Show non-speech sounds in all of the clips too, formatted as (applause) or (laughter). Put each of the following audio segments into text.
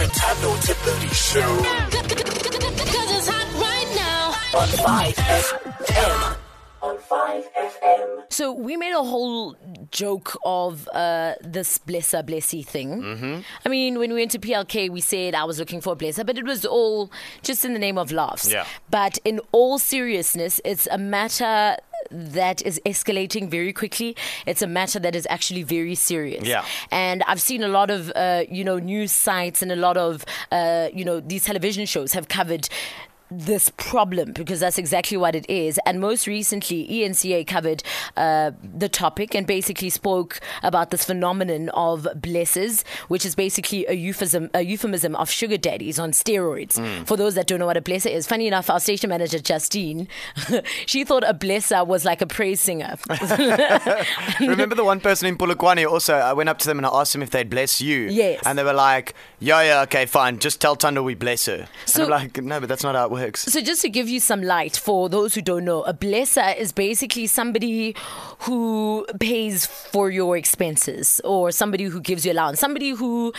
The Thando Thabooty Show Cause it's hot right now. on 5FM. On 5FM. So we made a whole joke of uh, this blesser blessy thing. Mm-hmm. I mean, when we went to PLK, we said I was looking for a blesser, but it was all just in the name of laughs. Yeah. But in all seriousness, it's a matter that is escalating very quickly. It's a matter that is actually very serious. Yeah. And I've seen a lot of, uh, you know, news sites and a lot of, uh, you know, these television shows have covered this problem because that's exactly what it is. And most recently, ENCA covered uh, the topic and basically spoke about this phenomenon of blesses, which is basically a euphemism, a euphemism of sugar daddies on steroids. For those that don't know what a blesser is, funny enough, our station manager Justine, (laughs) she thought a blesser was like a praise singer. (laughs) (laughs) Remember the one person in Polokwane also, I went up to them and I asked them if they'd bless you. Yes. And they were like, yeah, yeah, okay, fine. Just tell Thando we bless her. So- and I'm like, no, but that's not how it works. So, just to give you some light for those who don't know, a blesser is basically somebody who pays for your expenses or somebody who gives you allowance, somebody who.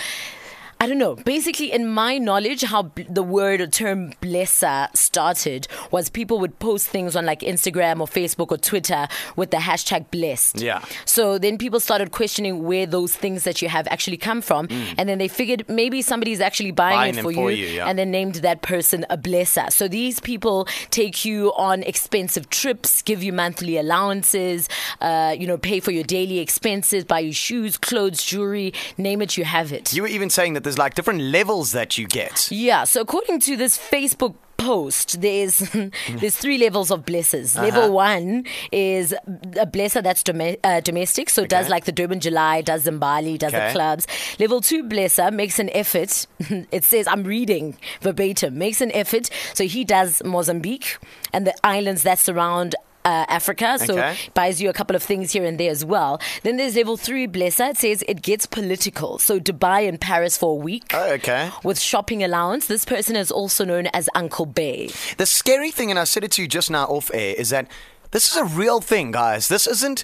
I don't know. Basically, in my knowledge, how b- the word or term blesser started was people would post things on like Instagram or Facebook or Twitter with the hashtag blessed. Yeah. So then people started questioning where those things that you have actually come from. And then they figured maybe somebody's actually buying, Buying it for, for you, you, yeah. and then named that person a blesser. So these people take you on expensive trips, give you monthly allowances, uh, you know, pay for your daily expenses, buy you shoes, clothes, jewelry, name it, you have it. You were even saying that there's like different levels that you get. Yeah. So according to this Facebook post there's (laughs) there's three levels of blessers level one is a blesser that's uh, domestic so does like the durban july does zimbali does Okay. the clubs level two blesser makes an effort (laughs) it says i'm reading verbatim makes an effort so he does mozambique and the islands that surround uh, Africa, so Okay. buys you a couple of things here and there as well. Then there's level three blesser. It says it gets political. So Dubai and Paris for a week Oh, okay. with shopping allowance. This person is also known as Uncle Bay. The scary thing, and I said it to you just now off air, is that this is a real thing, guys. This isn't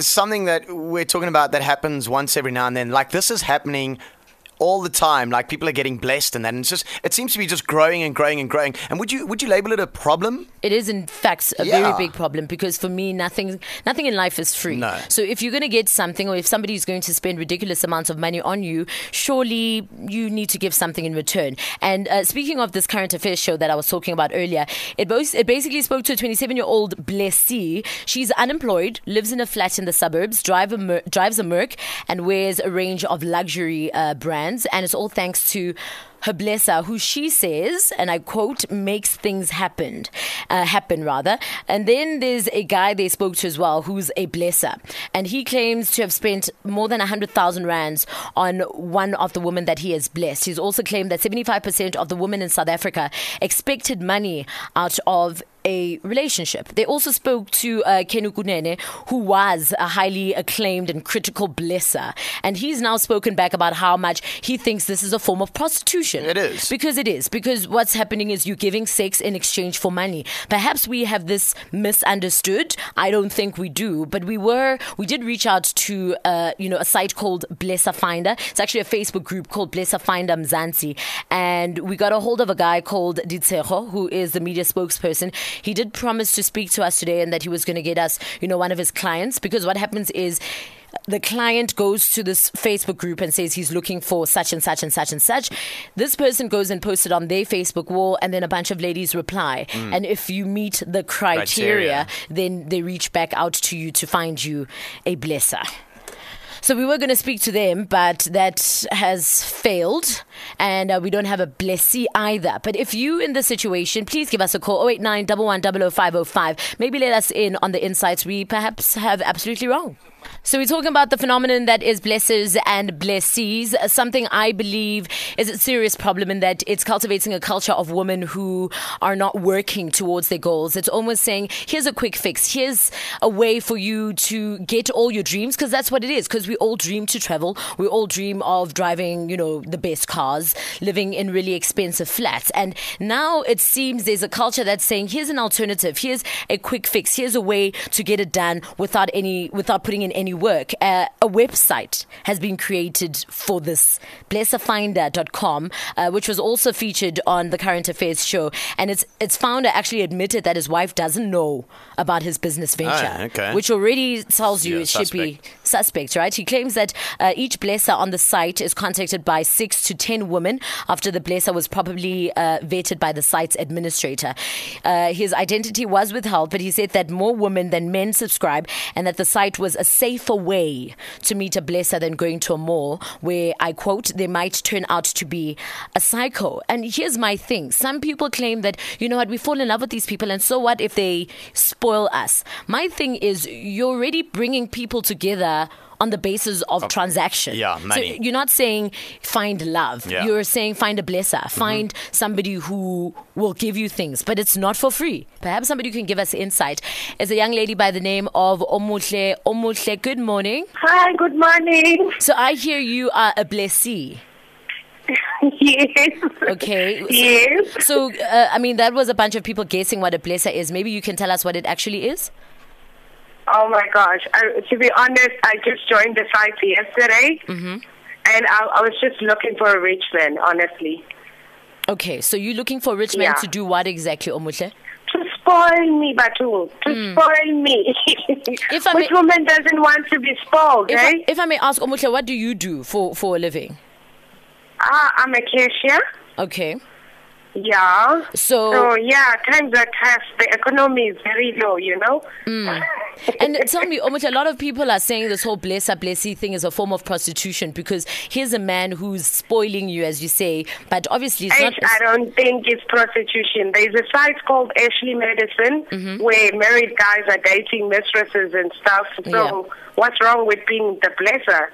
something that we're talking about that happens once every now and then. Like, this is happening all the time. Like, people are getting blessed and that. And it's just, it seems to be just growing and growing and growing. And would you, would you label it a problem? It is, in fact, a Yeah. very big problem because for me, nothing, nothing in life is free. No. So if you're going to get something, or if somebody is going to spend ridiculous amounts of money on you, surely you need to give something in return. And uh, speaking of this current affairs show that I was talking about earlier, it, both, it basically spoke to a 27 year old Blessy. She's unemployed, lives in a flat in the suburbs, drive a mer- drives a Merc, and wears a range of luxury uh, brands. And it's all thanks to her blesser, who she says, and I quote, makes things happen, uh, happen rather. And then there's a guy they spoke to as well, who's a blesser, and he claims to have spent more than hundred thousand rands on one of the women that he has blessed. He's also claimed that seventy-five percent of the women in South Africa expected money out of a relationship. They also spoke to uh, Kenny Kunene, who was a highly acclaimed and critical blesser. And he's now spoken back about how much he thinks this is a form of prostitution. It is. Because it is. Because what's happening is you're giving sex in exchange for money. Perhaps we have this misunderstood. I don't think we do. But we were, we did reach out to, uh, you know, a site called Blesser Finder. It's actually a Facebook group called Blesser Finder Mzansi. And we got a hold of a guy called Ditseho, who is the media spokesperson. He did promise to speak to us today and that he was going to get us, you know, one of his clients. Because what happens is, the client goes to this Facebook group and says he's looking for such and such and such and such. This person goes and posts it on their Facebook wall, and then a bunch of ladies reply. Mm. And if you meet the criteria, Criteria. then they reach back out to you to find you a blesser. So we were going to speak to them, but that has failed, and uh, we don't have a blessee either. But if you in the situation, please give us a call 089 50505. Maybe let us in on the insights we perhaps have absolutely wrong. So we're talking about the phenomenon that is blessers and blessees, something I believe is a serious problem in that it's cultivating a culture of women who are not working towards their goals. It's almost saying, here's a quick fix. Here's a way for you to get all your dreams because that's what it is because we all dream to travel. We all dream of driving, you know, the best cars, living in really expensive flats. And now it seems there's a culture that's saying, here's an alternative. Here's a quick fix. Here's a way to get it done without any, without putting in any work. Uh, a website has been created for this, blesserfinder.com, uh, which was also featured on the Current Affairs show. And its its founder actually admitted that his wife doesn't know about his business venture, Ah, okay. which already tells you Yeah, it should be suspect. suspect, right? He claims that uh, each blesser on the site is contacted by six to ten women after the blesser was probably uh, vetted by the site's administrator. Uh, his identity was withheld, but he said that more women than men subscribe and that the site was a safer way to meet a blesser than going to a mall where, I quote, they might turn out to be a psycho. And here's my thing some people claim that, you know what, we fall in love with these people, and so what if they spoil us? My thing is, you're already bringing people together on the basis of transaction. yeah, So money. you're not saying find love. Yeah. Mm-hmm. You're saying find a blesser. Find somebody who will give you things, but it's not for free. Perhaps somebody who can give us insight. Is a young lady by the name of Omuhle. Omuhle, good morning. Hi, good morning. So I hear you are a blessee. (laughs) yes. Okay. So- Yes. So, uh, I mean, that was a bunch of people guessing what a blesser is. Maybe you can tell us what it actually is? Oh my gosh. I, to be honest, I just joined the site yesterday. Mm-hmm. And I, I was just looking for a rich man, honestly. Okay, so you're looking for rich men Yeah. to do what exactly, Omuhle? To spoil me, Batul. To spoil me. If I (laughs) Which may- woman doesn't want to be spoiled, If, eh? I, if I may ask, Omuhle, what do you do for, for a living? ah, I'm a cashier. Okay. Yeah. So- So, yeah, times are tough. The economy is very low, you know? (laughs) And tell me, Omuhle, a lot of people are saying this whole blessa blessy thing is a form of prostitution because here's a man who's spoiling you, as you say, but obviously it's I, not. I don't think it's prostitution. There's a site called Ashley Madison Mm-hmm. where married guys are dating mistresses and stuff. So Yeah. what's wrong with being the blesser?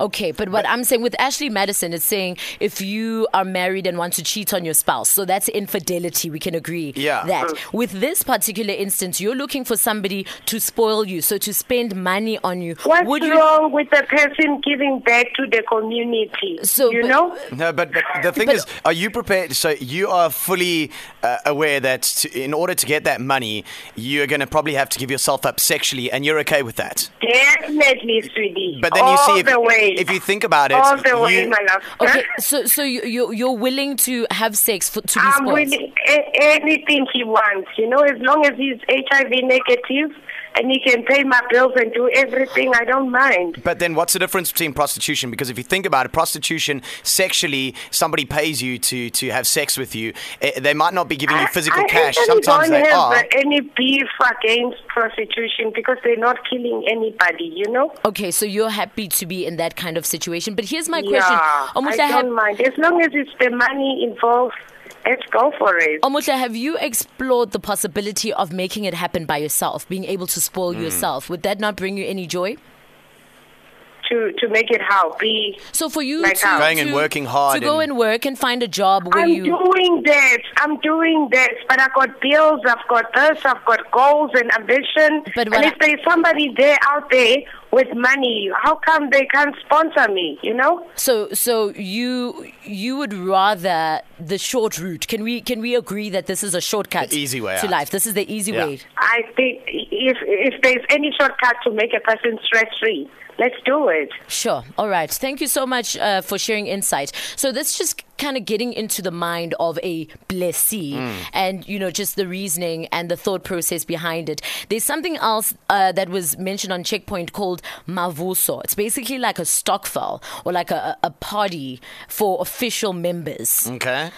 Okay, but what I'm saying with Ashley Madison is saying if you are married and want to cheat on your spouse, so that's infidelity. We can agree. Yeah. That with this particular instance, you're looking for somebody to spoil you, so to spend money on you. What's Would you? wrong with the person giving back to the community? So, you but- know? No, but, but the thing But- is, are you prepared? So you are fully uh, aware that to, in order to get that money, you're going to probably have to give yourself up sexually, and you're okay with that. Definitely, sweetie. But then All you see, if, the way. If you think about it, all the way, you- my love. Okay, so so you you're, you're willing to have sex for, to be I'm willing a- anything he wants, you know, as long as he's HIV negative and he can pay my bills and do everything, I don't mind. But then, what's the difference between prostitution? Because if you think about it, prostitution, sexually, somebody pays you to to have sex with you. Eh, They might not be giving you physical I cash. actually Sometimes don't they have are. any beef against prostitution because they're not killing anybody, you know? Okay, so you're happy to be in that kind of situation. But here's my question. Yeah, Omuhle, I have, don't mind. As long as it's the money involved, let's go for it. Omuhle, have you explored the possibility of making it happen by yourself, being able to spoil Hmm. yourself? Would that not bring you any joy? To to make it how? Be So for you Like to, how? Going to, and working hard to go and- and work and find a job where I'm you doing this. I'm doing this, But I've got bills, I've got this, I've got goals and ambition. But and if I- there's somebody there out there with money, how come they can't sponsor me, you know? So so you you would rather the short route. Can we can we agree that this is a shortcut The easy way to out. life? This is the easy Yeah. way. I think if if there's any shortcut to make a person stress free, let's do it. Sure. All right. Thank you so much uh, for sharing insight. So that's just kind of getting into the mind of a blessee and, you know, just the reasoning and the thought process behind it. There's something else uh, that was mentioned on Checkpoint called Mavuso. It's basically like a stokvel or like a, a a party for official members. Okay.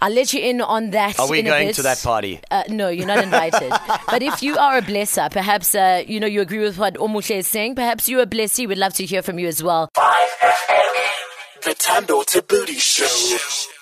I'll let you in on that. Are we in a going bit. to that party? Uh, no, you're not invited. (laughs) but if you are a blesser, perhaps uh, you know you agree with what Omuhle is saying. Perhaps you're a blessee. We'd love to hear from you as well. 5FM. The Thando to Booty Show.